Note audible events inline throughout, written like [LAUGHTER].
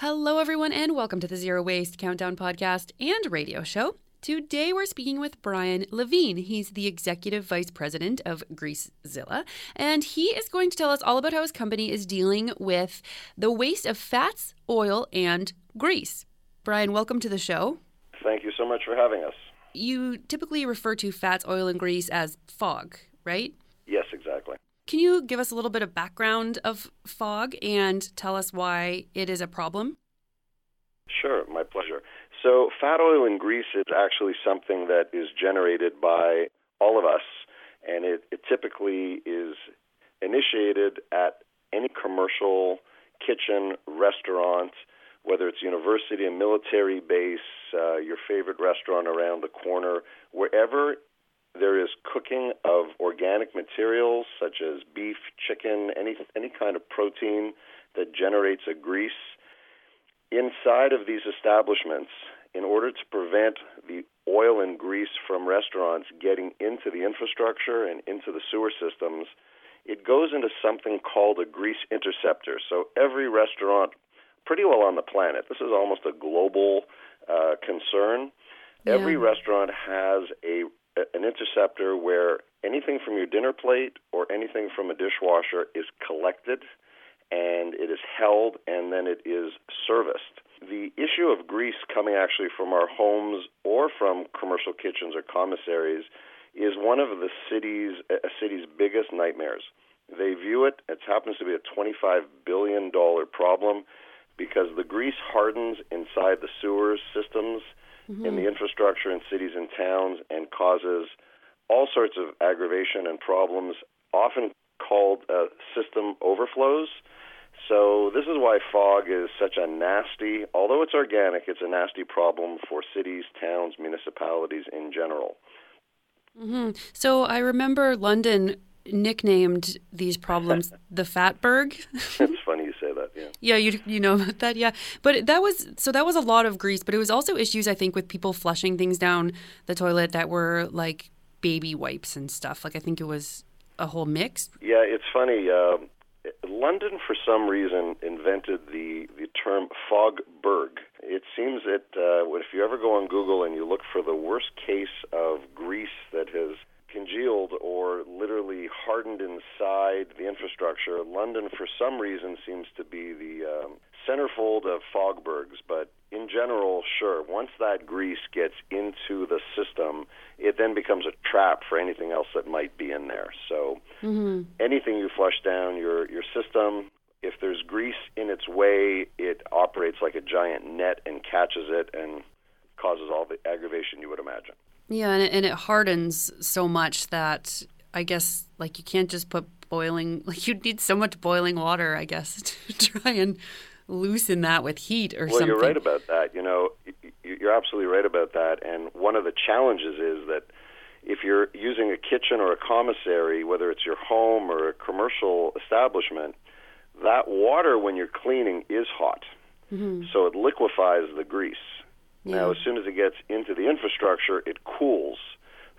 Hello, everyone, and welcome to the Zero Waste Countdown podcast and radio show. Today, we're speaking with Brian Levine. He's the executive vice president of Greasezilla, and he is going to tell us all about how his company is dealing with the waste of fats, oil, and grease. Brian, welcome to the show. Thank you so much for having us. You typically refer to fats, oil, and grease as fog, right? Can you give us a little bit of background of fog and tell us why it is a problem? Sure, my pleasure. So, fat, oil, and grease is actually something that is generated by all of us, and it, it typically is initiated at any commercial kitchen, restaurant, whether it's university, a military base, uh, your favorite restaurant around the corner, wherever there is cooking of organic materials such as beef, chicken, any any kind of protein that generates a grease. Inside of these establishments, in order to prevent the oil and grease from restaurants getting into the infrastructure and into the sewer systems, it goes into something called a grease interceptor. So every restaurant, pretty well on the planet, this is almost a global uh, concern. Yeah. Every restaurant has a an interceptor where anything from your dinner plate or anything from a dishwasher is collected and it is held and then it is serviced. The issue of grease coming actually from our homes or from commercial kitchens or commissaries is one of the city's a city's biggest nightmares. They view it it happens to be a 25 billion dollar problem because the grease hardens inside the sewer systems mm-hmm. in the infrastructure in cities and towns and causes all sorts of aggravation and problems, often called uh, system overflows. So this is why fog is such a nasty, although it's organic, it's a nasty problem for cities, towns, municipalities in general. Mm-hmm. So I remember London nicknamed these problems [LAUGHS] the Fatberg. it's funny you say that. Yeah. Yeah, you you know about that. Yeah, but that was so that was a lot of grease, but it was also issues I think with people flushing things down the toilet that were like baby wipes and stuff. Like I think it was a whole mix. Yeah, it's funny. Uh, London, for some reason, invented the the term fogberg. It seems that uh, if you ever go on Google and you look for the worst case of grease that has congealed or literally hardened inside the infrastructure. London, for some reason, seems to be the um, centerfold of fogbergs, but in general, sure, once that grease gets into the system, it then becomes a trap for anything else that might be in there. So mm-hmm. anything you flush down your, your system, if there's grease in its way, it operates like a giant net and catches it and causes all the aggravation you would imagine. Yeah, and it, and it hardens so much that I guess like you can't just put boiling [LAUGHS] like you'd need so much boiling water, I guess, [LAUGHS] to try and loosen that with heat or well, something. Well, you're right about that. You know, you're absolutely right about that. And one of the challenges is that if you're using a kitchen or a commissary, whether it's your home or a commercial establishment, that water when you're cleaning is hot. Mm-hmm. So it liquefies the grease. Yeah. Now, as soon as it gets into the infrastructure, it cools.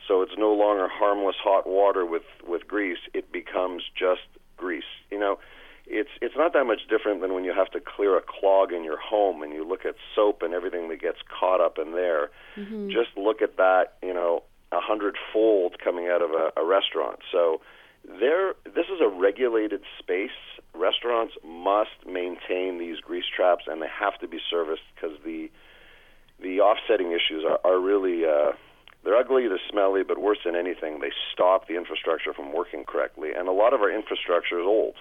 So it's no longer harmless hot water with, with grease. It becomes just grease. You know, it's it's not that much different than when you have to clear a clog in your home and you look at soap and everything that gets caught up in there. Mm-hmm. Just look at that, you know, a hundredfold coming out of a, a restaurant. So there, this is a regulated space. Restaurants must maintain these grease traps, and they have to be serviced because the the offsetting issues are, are really uh, they're ugly, they're smelly, but worse than anything, they stop the infrastructure from working correctly. And a lot of our infrastructure is old,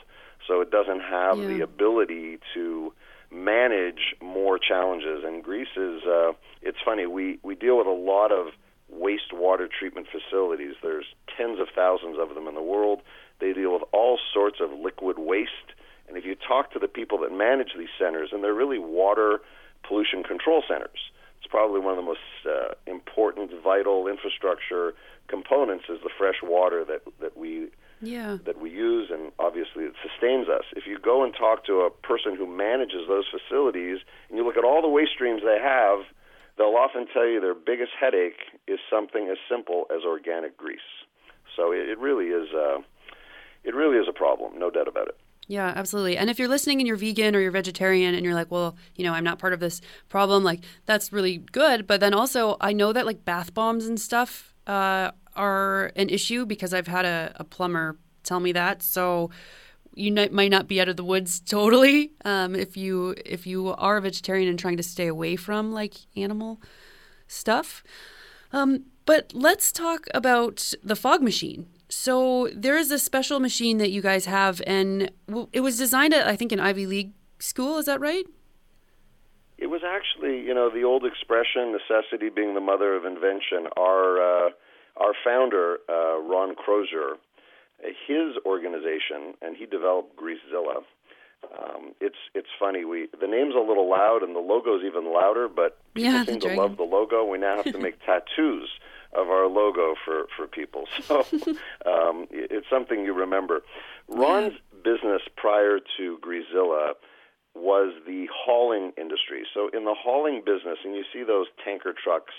so it doesn't have yeah. the ability to manage more challenges. And grease is uh, it's funny we we deal with a lot of wastewater treatment facilities. There's tens of thousands of them in the world. They deal with all sorts of liquid waste And if you talk to the people that manage these centers, and they're really water pollution control centers, probably one of the most uh, important, vital infrastructure components is the fresh water that that we Yeah. that we use, and obviously it sustains us. If you go and talk to a person who manages those facilities, and you look at all the waste streams they have, they'll often tell you their biggest headache is something as simple as organic grease. So it, it really is. Uh, it really is a problem, no doubt about it. Yeah, absolutely. And if you're listening and you're vegan or you're vegetarian and you're like, well, you know, I'm not part of this problem, like that's really good. But then also, I know that like bath bombs and stuff uh, are an issue because I've had a, a plumber tell me that. So you might not be out of the woods [LAUGHS] totally um, if you if you are a vegetarian and trying to stay away from like animal stuff. Um, but let's talk about the fog machine. So there is a special machine that you guys have, and it was designed at I think an Ivy League school. Is that right? It was actually, you know, the old expression "necessity being the mother of invention." Our uh, our founder, uh, Ron Crozier, his organization, and he developed Greasezilla. Um, it's it's funny. We the name's a little loud and the logo's even louder, but people Yeah, seem to love the logo. We now have to make [LAUGHS] tattoos of our logo for for people. [LAUGHS] So um, it's something you remember. Ron's business prior to Greasezilla was the hauling industry. So in the hauling business, and you see those tanker trucks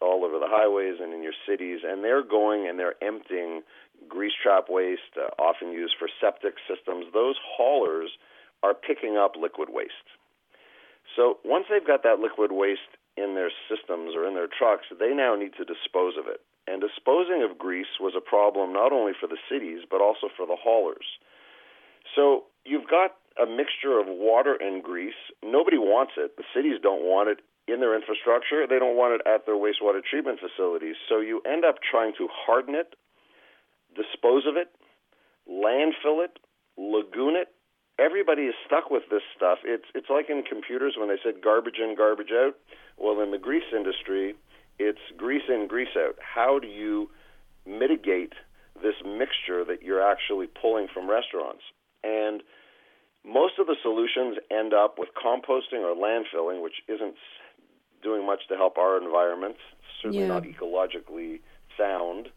all over the highways and in your cities, and they're going and they're emptying grease trap waste, uh, often used for septic systems. Those haulers are picking up liquid waste. So once they've got that liquid waste in their systems or in their trucks, they now need to dispose of it. And disposing of grease was a problem not only for the cities, but also for the haulers. So you've got a mixture of water and grease. Nobody wants it. The cities don't want it in their infrastructure. They don't want it at their wastewater treatment facilities. So you end up trying to harden it, dispose of it, landfill it, lagoon it. Everybody is stuck with this stuff. It's it's like in computers when they said garbage in, garbage out. Well, in the grease industry, it's grease in, grease out. How do you mitigate this mixture that you're actually pulling from restaurants? And most of the solutions end up with composting or landfilling, which isn't doing much to help our environment. Certainly Yeah. not ecologically sound.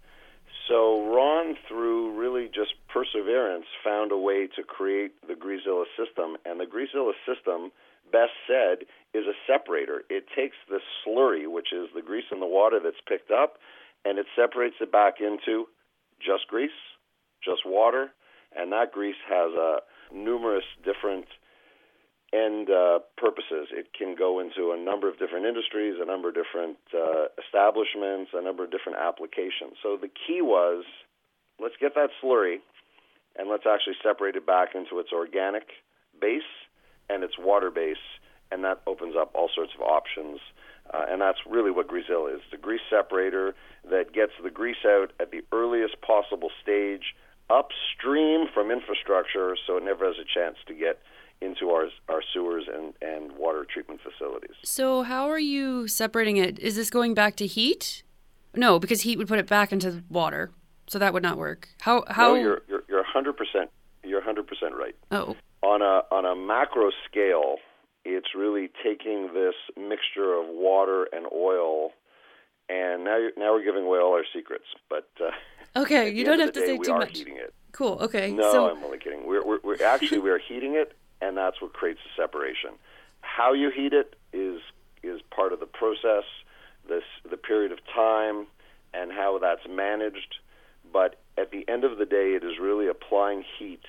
So Ron, through really just perseverance, found a way to create the Greasezilla system. And the Greasezilla system, best said, is a separator. It takes the slurry, which is the grease in the water that's picked up, and it separates it back into just grease, just water, and that grease has uh, numerous different end uh, purposes. It can go into a number of different industries, a number of different uh, establishments, a number of different applications. So the key was let's get that slurry and let's actually separate it back into its organic base and its water base, and that opens up all sorts of options. Uh, and that's really what Greasezilla is the grease separator that gets the grease out at the earliest possible stage upstream from infrastructure so it never has a chance to get into our, our sewers and, and water treatment facilities. So how are you separating it? Is this going back to heat? No, because heat would put it back into water, so that would not work. How how? No, you're, you're, you're 100%, you're 100% right. oh, on a on a macro scale, it's really taking this mixture of water and oil, and now you're, now we're giving away all our secrets. But uh, [LAUGHS] okay. You don't have to the day, say we too are much. Heating it. Cool. Okay. No, so I'm only kidding. We're, we're, we're actually we're heating it, and that's what creates the separation. How you heat it is is part of the process, this the period of time, and how that's managed. But at the end of the day, it is really applying heat.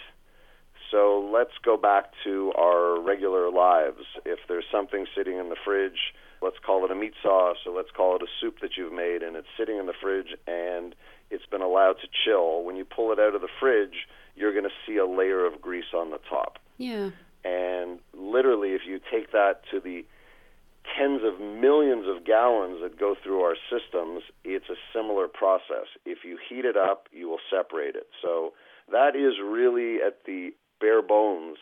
So let's go back to our regular lives. If there's something sitting in the fridge, let's call it a meat sauce, or let's call it a soup that you've made, and it's sitting in the fridge and it's been allowed to chill. When you pull it out of the fridge, you're going to see a layer of grease on the top. Yeah. And literally, if you take that to the tens of millions of gallons that go through our systems, it's a similar process. If you heat it up, you will separate it. So that is really at the bare bones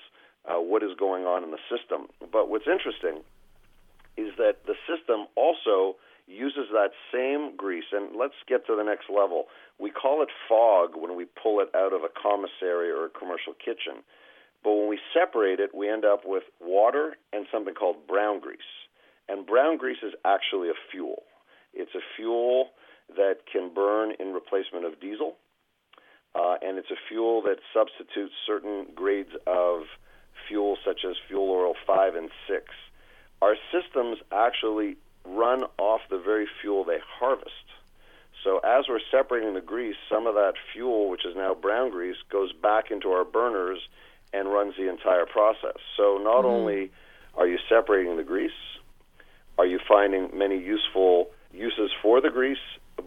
uh, what is going on in the system. But what's interesting is that the system also uses that same grease, and let's get to the next level. We call it fog when we pull it out of a commissary or a commercial kitchen. But when we separate it, we end up with water and something called brown grease. And brown grease is actually a fuel. It's a fuel that can burn in replacement of diesel, uh, and it's a fuel that substitutes certain grades of fuel, such as fuel oil 5 and 6. Our systems actually run off the very fuel they harvest. So as we're separating the grease, some of that fuel, which is now brown grease, goes back into our burners and runs the entire process. So not mm-hmm. only are you separating the grease, are you finding many useful uses for the grease,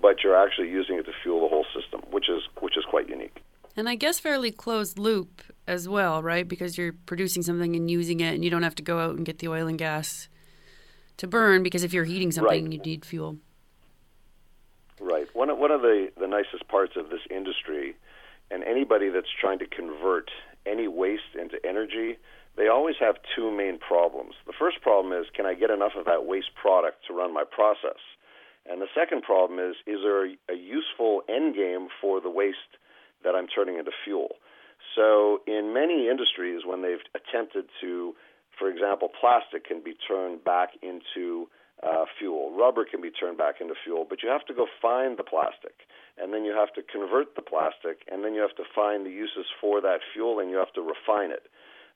but you're actually using it to fuel the whole system, which is which is quite unique. And I guess fairly closed loop as well, right? Because you're producing something and using it, and you don't have to go out and get the oil and gas to burn. Because if you're heating something, right. you need fuel. Right. One of, one of the, the nicest parts of this industry, and anybody that's trying to convert any waste into energy, they always have two main problems. The first problem is can I get enough of that waste product to run my process? And the second problem is is there a, useful end game for the waste that I'm turning into fuel? So, in many industries, when they've attempted to, for example, plastic can be turned back into uh, fuel, rubber can be turned back into fuel, but you have to go find the plastic, and then you have to convert the plastic, and then you have to find the uses for that fuel, and you have to refine it.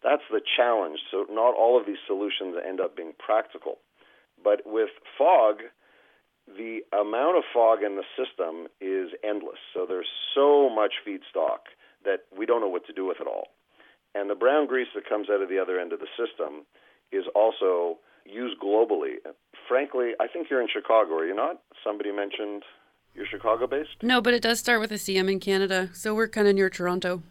That's the challenge. So, not all of these solutions end up being practical. But with fog, the amount of fog in the system is endless. So there's so much feedstock that we don't know what to do with it all. And the brown grease that comes out of the other end of the system is also used globally. Frankly, I think you're in Chicago, are you not? Somebody mentioned you're Chicago based? No, but it does start with a CM in Canada, so we're kind of near Toronto.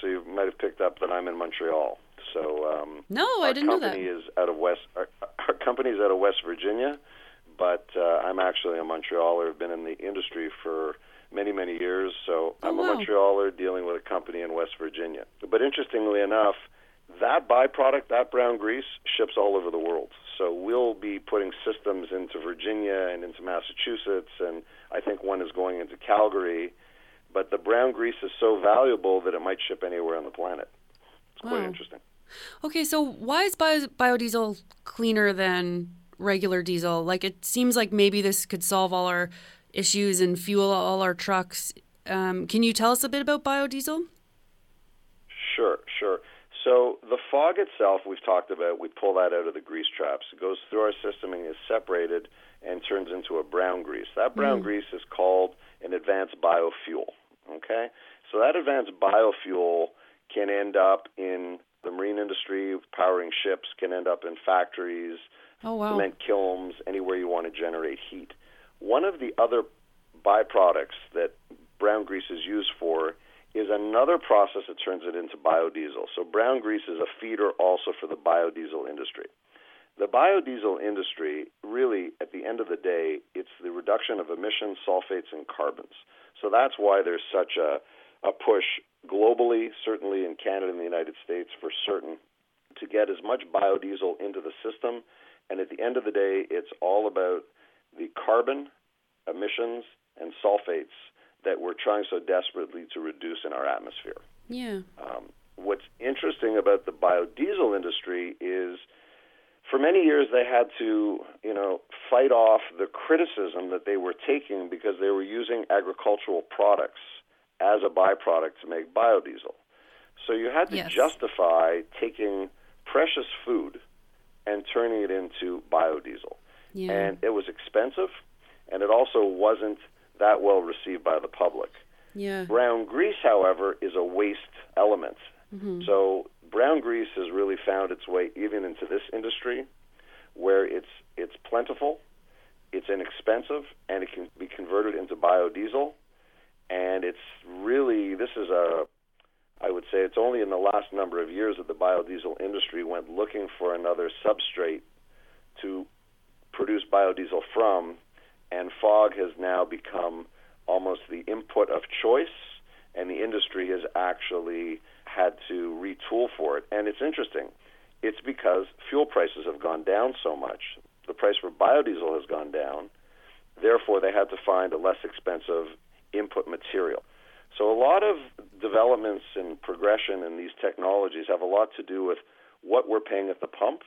So you might have picked up that I'm in Montreal. So um, no, I didn't know that. Our company is out of West. Our, our company is out of West Virginia, but uh, I'm actually a Montrealer. I've been in the industry for many, many years. So oh, I'm wow. a Montrealer dealing with a company in West Virginia. But interestingly enough, that byproduct, that brown grease, ships all over the world. So we'll be putting systems into Virginia and into Massachusetts, and I think one is going into Calgary. But the brown grease is so valuable that it might ship anywhere on the planet. It's wow. quite interesting. Okay, so why is bio- biodiesel cleaner than regular diesel? Like it seems like maybe this could solve all our issues and fuel all our trucks. Um, can you tell us a bit about biodiesel? Sure, sure. So the fog itself, we've talked about. We pull that out of the grease traps. It goes through our system and is separated and turns into a brown grease. That brown mm. grease is called an advanced biofuel. Okay, so that advanced biofuel can end up in the marine industry, powering ships, can end up in factories, oh, wow. cement kilns, anywhere you want to generate heat. One of the other byproducts that brown grease is used for is another process that turns it into biodiesel. So brown grease is a feeder also for the biodiesel industry. The biodiesel industry, really, at the end of the day, it's the reduction of emissions, sulfates, and carbons. So that's why there's such a, a push globally, certainly in Canada and the United States for certain, to get as much biodiesel into the system. And at the end of the day, it's all about the carbon emissions and sulfates that we're trying so desperately to reduce in our atmosphere. Yeah. Um, what's interesting about the biodiesel industry is for many years they had to, you know, fight off the criticism that they were taking because they were using agricultural products as a byproduct to make biodiesel. So you had to yes. justify taking precious food and turning it into biodiesel. Yeah. And it was expensive and it also wasn't that well received by the public. Yeah. Brown grease, however, is a waste element. Mm-hmm. So brown grease has really found its way even into this industry, where it's it's plentiful, it's inexpensive, and it can be converted into biodiesel. And it's really this is a I would say it's only in the last number of years that the biodiesel industry went looking for another substrate to produce biodiesel from and fog has now become almost the input of choice, and the industry has actually had to retool for it. And it's interesting. It's because fuel prices have gone down so much. The price for biodiesel has gone down. Therefore, they had to find a less expensive input material. So a lot of developments and progression in these technologies have a lot to do with what we're paying at the pump.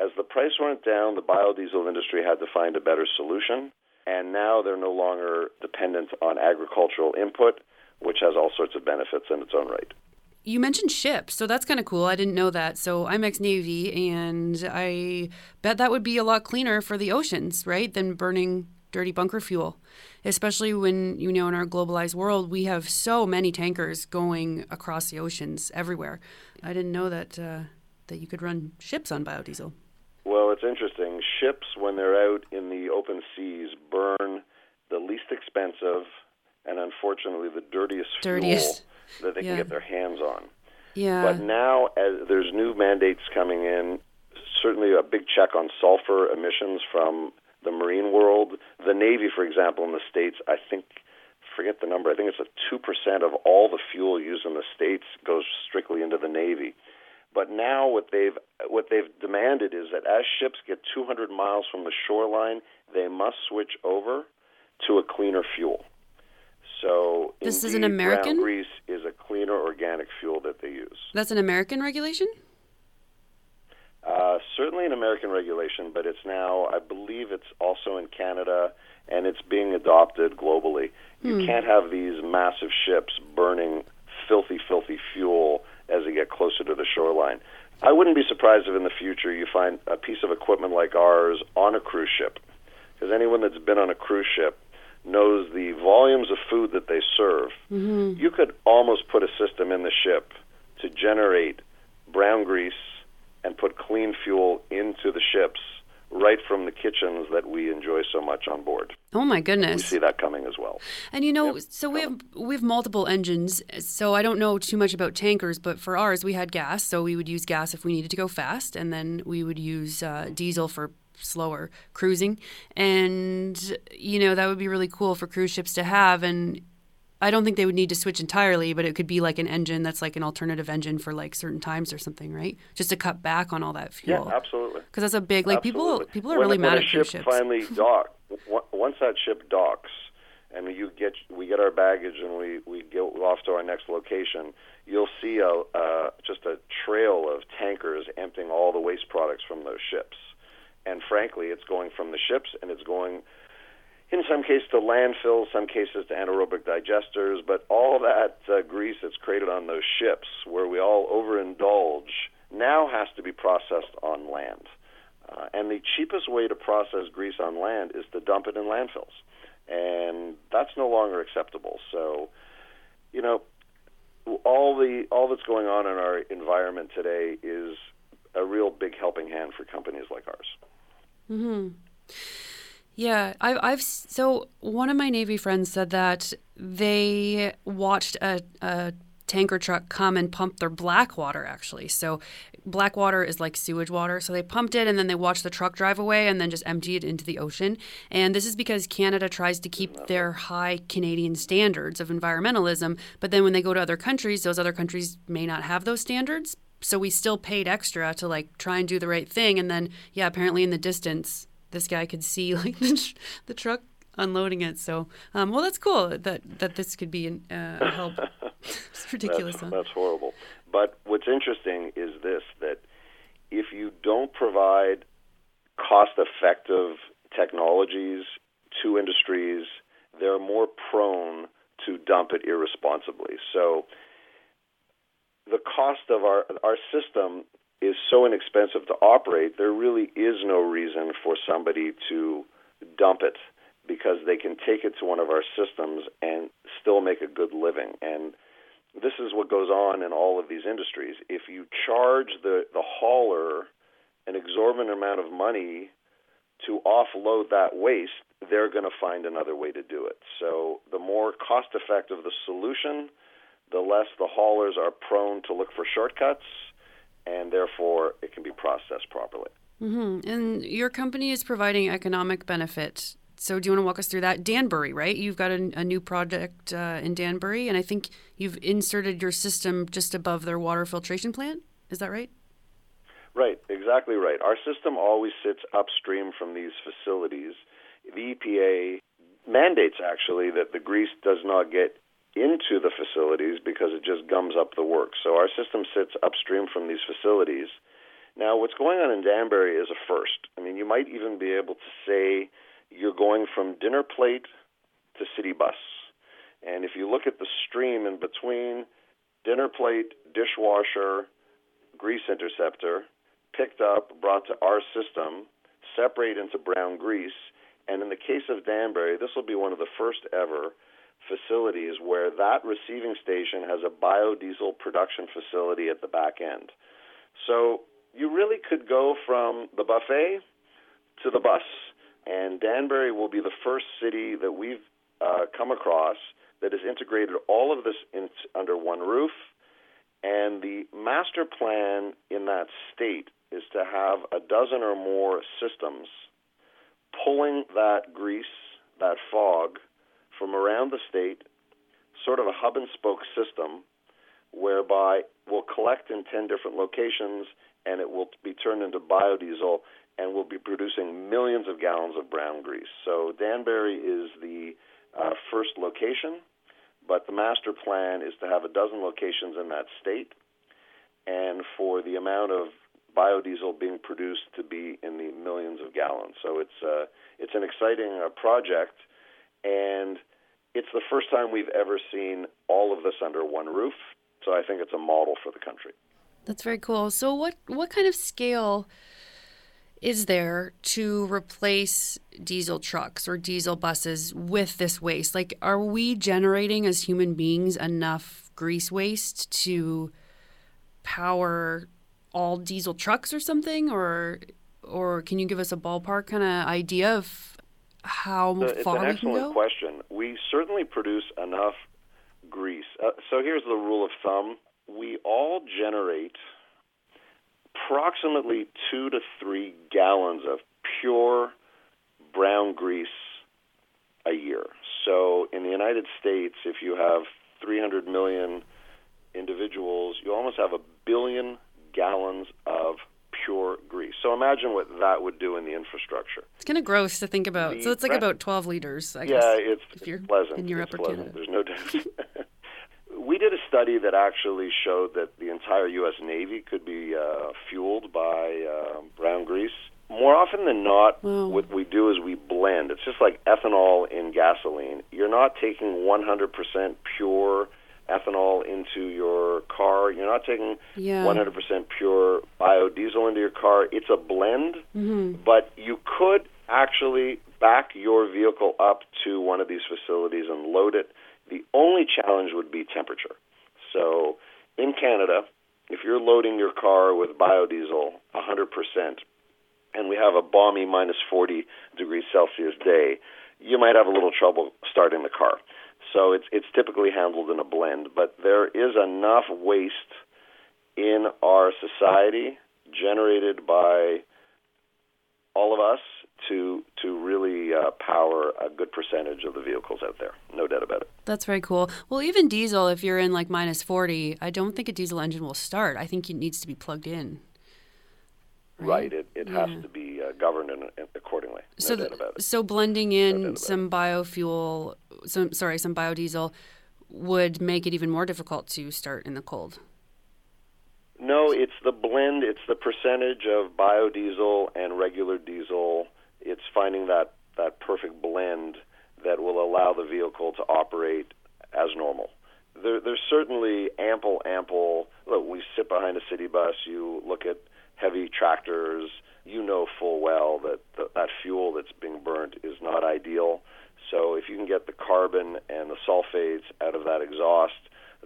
As the price went down, the biodiesel industry had to find a better solution, and now they're no longer dependent on agricultural input, which has all sorts of benefits in its own right. You mentioned ships, so that's kind of cool. I didn't know that. So I'm ex Navy, and I bet that would be a lot cleaner for the oceans, right, than burning dirty bunker fuel. Especially when, you know, in our globalized world, we have so many tankers going across the oceans everywhere. I didn't know that, uh, that you could run ships on biodiesel. It's interesting. Ships, when they're out in the open seas, burn the least expensive and unfortunately the dirtiest, dirtiest. fuel that they yeah. can get their hands on. Yeah. But now, as there's new mandates coming in, certainly a big check on sulfur emissions from the marine world. The Navy, for example, in the States, I think, forget the number, I think it's a 2% of all the fuel used in the States goes strictly into the Navy. But now what they've what they've demanded is that as ships get 200 miles from the shoreline, they must switch over to a cleaner fuel. So this indeed, is an American grease is a cleaner organic fuel that they use. That's an American regulation. Uh, certainly an American regulation, but it's now, I believe, it's also in Canada, and it's being adopted globally. You can't have these massive ships burning filthy, filthy fuel as they get closer to the shoreline. I wouldn't be surprised if in the future you find a piece of equipment like ours on a cruise ship, because anyone that's been on a cruise ship knows the volumes of food that they serve. Mm-hmm. You could almost put a system in the ship to generate brown grease and put clean fuel into the ships right from the kitchens that we enjoy so much on board. Oh my goodness. We see that coming as well. And you know, Yep. so we have we have multiple engines. So I don't know too much about tankers, but for ours we had gas, so we would use gas if we needed to go fast, and then we would use uh, diesel for slower cruising. And you know that would be really cool for cruise ships to have. And I don't think they would need to switch entirely, but it could be like an engine that's like an alternative engine for like certain times or something, right? Just to cut back on all that fuel. Yeah, absolutely. Because that's a big like people Absolutely. people are when, really mad at ship ships. finally dock. Once that ship docks, and you get we get our baggage and we we go off to our next location, you'll see a uh, just a trail of tankers emptying all the waste products from those ships. And frankly, it's going from the ships and it's going in some cases to landfills, some cases to anaerobic digesters, but all that uh, grease that's created on those ships, where we all overindulge, now has to be processed on land. Uh, and the cheapest way to process grease on land is to dump it in landfills, and that's no longer acceptable. So, you know, all the all that's going on in our environment today is a real big helping hand for companies like ours. Yeah, I've, I've so one of my Navy friends said that they watched a, a tanker truck come and pump their black water actually. So black water is like sewage water. So they pumped it and then they watched the truck drive away and then just empty it into the ocean. And this is because Canada tries to keep their high Canadian standards of environmentalism, but then when they go to other countries, those other countries may not have those standards. So we still paid extra to like try and do the right thing and then yeah, apparently in the distance this guy could see [LAUGHS] like the, tr- the truck unloading it. So, um, well, that's cool that that this could be an, uh, a help. [LAUGHS] [LAUGHS] it's ridiculous. That's, huh? that's horrible. But what's interesting is this that if you don't provide cost effective technologies to industries, they're more prone to dump it irresponsibly. So the cost of our our system is so inexpensive to operate, there really is no reason for somebody to dump it because they can take it to one of our systems and still make a good living. And this is what goes on in all of these industries. If you charge the, the hauler an exorbitant amount of money to offload that waste, they're going to find another way to do it. So the more cost effective the solution, the less the haulers are prone to look for shortcuts, and therefore it can be processed properly. hmm And your company is providing economic benefit. So, do you want to walk us through that? Danbury, right? You've got a, a new project uh, in Danbury, and I think you've inserted your system just above their water filtration plant. Is that right? Right, exactly right. Our system always sits upstream from these facilities. The EPA mandates actually that the grease does not get into the facilities because it just gums up the work. So our system sits upstream from these facilities. Now, what's going on in Danbury is a first. I mean, you might even be able to say you're going from dinner plate to city bus. And if you look at the stream in between dinner plate, dishwasher, grease interceptor, picked up, brought to our system, separate into brown grease, and in the case of Danbury, this will be one of the first ever facilities where that receiving station has a biodiesel production facility at the back end. So you really could go from the buffet to the bus. And Danbury will be the first city that we've uh, come across that has integrated all of this in, under one roof. And the master plan in that state is to have a dozen or more systems pulling that grease, that fog, from around the state, sort of a hub and spoke system whereby we'll collect in 10 different locations and it will be turned into biodiesel and we'll be producing millions of gallons of brown grease. So Danbury is the uh, first location, but the master plan is to have a dozen locations in that state and for the amount of biodiesel being produced to be in the millions of gallons. So it's uh, it's an exciting uh, project, and it's the first time we've ever seen all of this under one roof. So I think it's a model for the country. That's very cool. So what what kind of scale is there to replace diesel trucks or diesel buses with this waste? Like are we generating as human beings enough grease waste to power all diesel trucks or something or or can you give us a ballpark kind of idea of how it's far an we excellent question. We certainly produce enough grease. Uh, so here's the rule of thumb: we all generate approximately two to three gallons of pure brown grease a year. So in the United States, if you have 300 million individuals, you almost have a billion gallons of pure grease. So imagine what that would do in the infrastructure. It's kind of gross to think about. The so it's like rest- about 12 liters, I guess. Yeah, it's, if you're it's pleasant. in your it's upper pleasant. Canada. There's no doubt. [LAUGHS] we did a study that actually showed that the entire U.S. Navy could be uh, fueled by uh, brown grease. More often than not, Wow. what we do is we blend. It's just like ethanol in gasoline. You're not taking 100% pure ethanol into your car. You're not taking Yeah. 100% pure biodiesel into your car. It's a blend, Mm-hmm. but you could actually back your vehicle up to one of these facilities and load it. The only challenge would be temperature. So in Canada, if you're loading your car with biodiesel 100%, and we have a balmy minus 40 degrees Celsius day, you might have a little trouble starting the car. So it's it's typically handled in a blend, but there is enough waste in our society generated by all of us to to really uh, power a good percentage of the vehicles out there. No doubt about it. That's very cool. Well, even diesel, if you're in like minus 40, I don't think a diesel engine will start. I think it needs to be plugged in. Right. It it has to be uh, governed in, in accordingly. No so, th- so blending in some biofuel, some sorry, some biodiesel would make it even more difficult to start in the cold. No, it's the blend. It's the percentage of biodiesel and regular diesel. It's finding that that perfect blend that will allow the vehicle to operate as normal. There, there's certainly ample, ample. Look, we sit behind a city bus. You look at heavy tractors. You know full well that the, that fuel that's being burnt is not ideal. So if you can get the carbon and the sulfates out of that exhaust,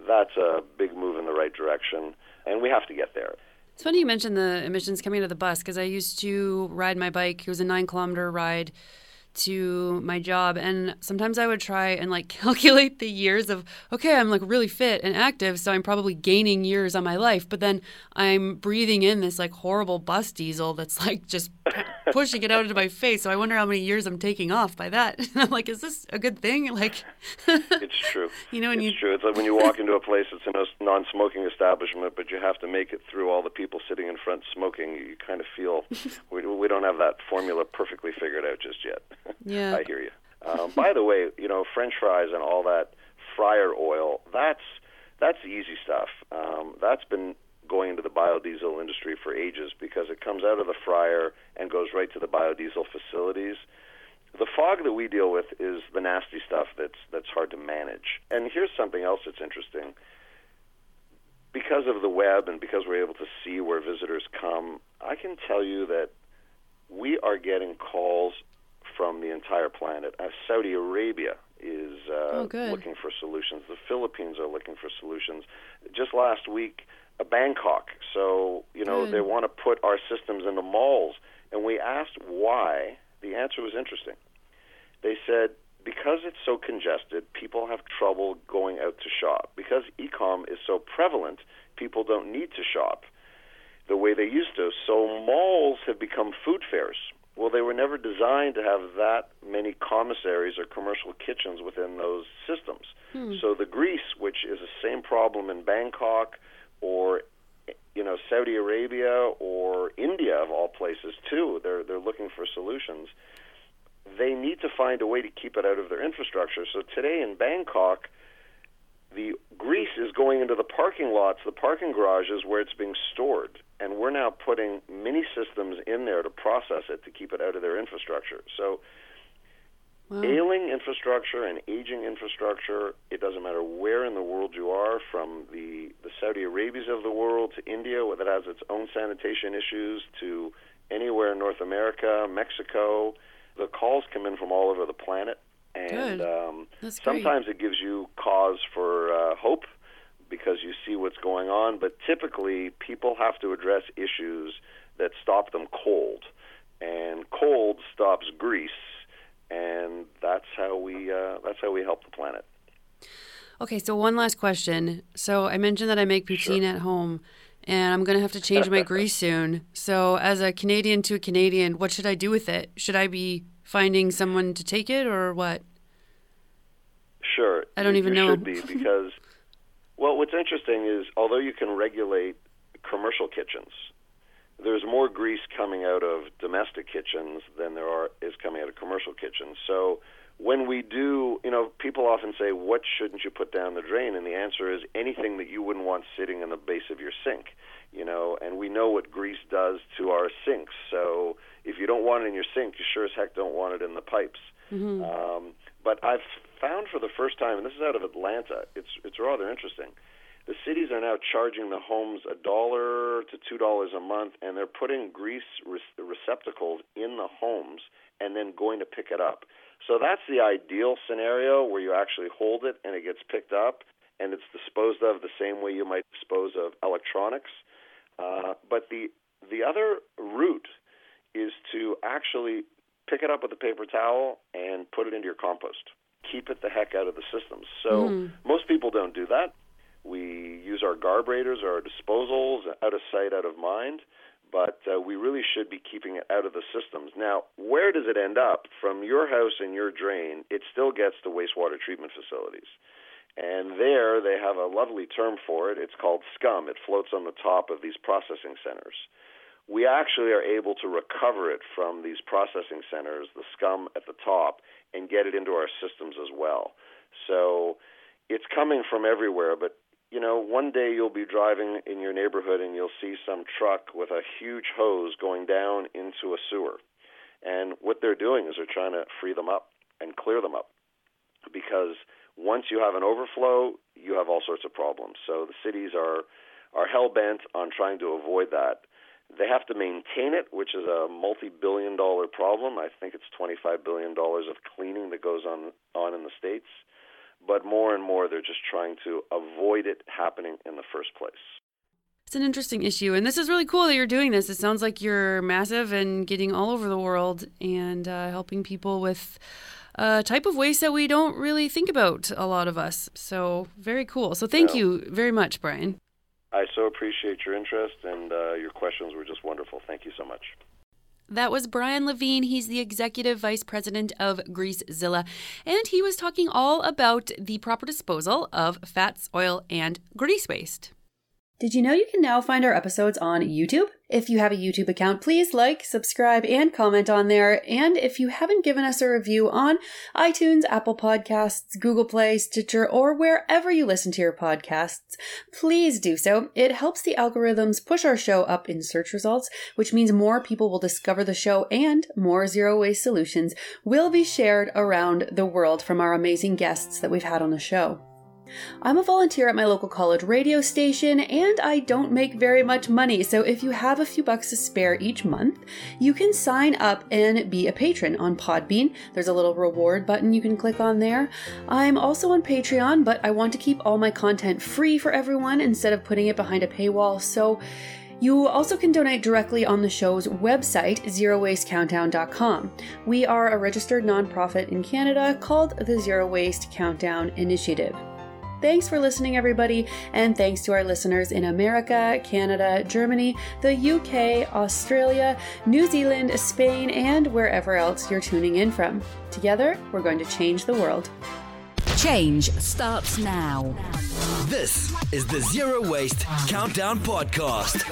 that's a big move in the right direction, and we have to get there. It's funny you mentioned the emissions coming out of the bus because I used to ride my bike. It was a nine kilometer ride to my job and sometimes I would try and like [LAUGHS] calculate the years of okay I'm like really fit and active so I'm probably gaining years on my life but then I'm breathing in this like horrible bus diesel that's like just pushing it out into my face so I wonder how many years I'm taking off by that [LAUGHS] and I'm like is this a good thing [LAUGHS] like It's true. You know, and it's you- true. It's like when you walk into a place that's a non-smoking establishment, but you have to make it through all the people sitting in front smoking. You kind of feel we, we don't have that formula perfectly figured out just yet. [LAUGHS] Yeah. I hear you. Um, by the way, you know, French fries and all that fryer oil, that's that's easy stuff. Um, that's been going into the biodiesel industry for ages because it comes out of the fryer and goes right to the biodiesel facilities. The fog that we deal with is the nasty stuff that's that's hard to manage. And here's something else that's interesting. Because of the web and because we're able to see where visitors come, I can tell you that we are getting calls from the entire planet. Uh, Saudi Arabia is uh, Oh, looking for solutions. The Philippines are looking for solutions. Just last week, uh, Bangkok. So you know Good. they want to put our systems into malls, and we asked why. The answer was interesting. They said because it's so congested, people have trouble going out to shop. Because e-com is so prevalent, people don't need to shop the way they used to. So malls have become food fairs. Well, they were never designed to have that many commissaries or commercial kitchens within those systems. Hmm. So the grease, which is the same problem in Bangkok or you know Saudi Arabia or India of all places too, they're they're looking for solutions. They need to find a way to keep it out of their infrastructure. So today in Bangkok, the grease is going into the parking lots, the parking garages where it's being stored. And we're now putting mini systems in there to process it to keep it out of their infrastructure. So, Wow. ailing infrastructure and aging infrastructure, it doesn't matter where in the world you are, from the, the Saudi Arabias of the world to India, where that has its own sanitation issues, to anywhere in North America, Mexico. The calls come in from all over the planet. And um, sometimes it gives you cause for uh, hope because you see what's going on, but typically people have to address issues that stop them cold, and cold stops grease, and that's how we uh, that's how we help the planet. Okay, so one last question. So I mentioned that I make poutine at home, and I'm gonna have to change my [LAUGHS] grease soon. So as a Canadian to a Canadian, what should I do with it? Should I be finding someone to take it, or what? Sure, I don't you- even you know. Should be [LAUGHS] because, well, what's interesting is although you can regulate commercial kitchens, there's more grease coming out of domestic kitchens than there are is coming out of commercial kitchens. So when we do, you know, people often say, "What shouldn't you put down the drain?" And the answer is anything that you wouldn't want sitting in the base of your sink. You know, and we know what grease does to our sinks. So if you don't want it in your sink, you sure as heck don't want it in the pipes. Um, but I've found for the first time, and this is out of Atlanta, it's it's rather interesting. The cities are now charging the homes a dollar to two dollars a month, and they're putting grease re- receptacles in the homes and then going to pick it up. So that's the ideal scenario where you actually hold it and it gets picked up and it's disposed of the same way you might dispose of electronics. Uh, but the the other route is to actually pick it up with a paper towel and put it into your compost. Keep it the heck out of the systems. So most people don't do that. We use our garbrators or our disposals out of sight, out of mind, but uh, we really should be keeping it out of the systems. Now, where does it end up? From your house and your drain, it still gets to wastewater treatment facilities. And there they have a lovely term for it. It's called scum. It floats on the top of these processing centers. We actually are able to recover it from these processing centers, the scum at the top, and get it into our systems as well. So it's coming from everywhere, but you know, one day you'll be driving in your neighborhood and you'll see some truck with a huge hose going down into a sewer. And what they're doing is they're trying to free them up and clear them up because once you have an overflow, you have all sorts of problems. So the cities are are hell bent on trying to avoid that. They have to maintain it, which is a multi-billion dollar problem. I think it's 25 billion dollars of cleaning that goes on on in the states. But more and more they're just trying to avoid it happening in the first place. It's an interesting issue, and this is really cool that you're doing this. It sounds like you're massive and getting all over the world and uh, helping people with a type of waste that we don't really think about, a lot of us. So, very cool. So, thank Yeah. you very much, Brian. I so appreciate your interest and uh, your questions were just wonderful. Thank you so much. That was Brian Levine. He's the executive vice president of Greasezilla, and he was talking all about the proper disposal of fats, oil, and grease waste. Did you know you can now find our episodes on YouTube? If you have a YouTube account, please like, subscribe, and comment on there. And if you haven't given us a review on iTunes, Apple Podcasts, Google Play, Stitcher, or wherever you listen to your podcasts, please do so. It helps the algorithms push our show up in search results, which means more people will discover the show and more zero waste solutions will be shared around the world from our amazing guests that we've had on the show. I'm a volunteer at my local college radio station and I don't make very much money, so if you have a few bucks to spare each month, you can sign up and be a patron on Podbean. There's a little reward button you can click on there. I'm also on Patreon, but I want to keep all my content free for everyone instead of putting it behind a paywall, so you also can donate directly on the show's website, zerowastecountdown.com. We are a registered nonprofit in Canada called the Zero Waste Countdown Initiative. Thanks for listening, everybody, and thanks to our listeners in America, Canada, Germany, the UK, Australia, New Zealand, Spain, and wherever else you're tuning in from. Together, we're going to change the world. Change starts now. This is the Zero Waste Countdown Podcast.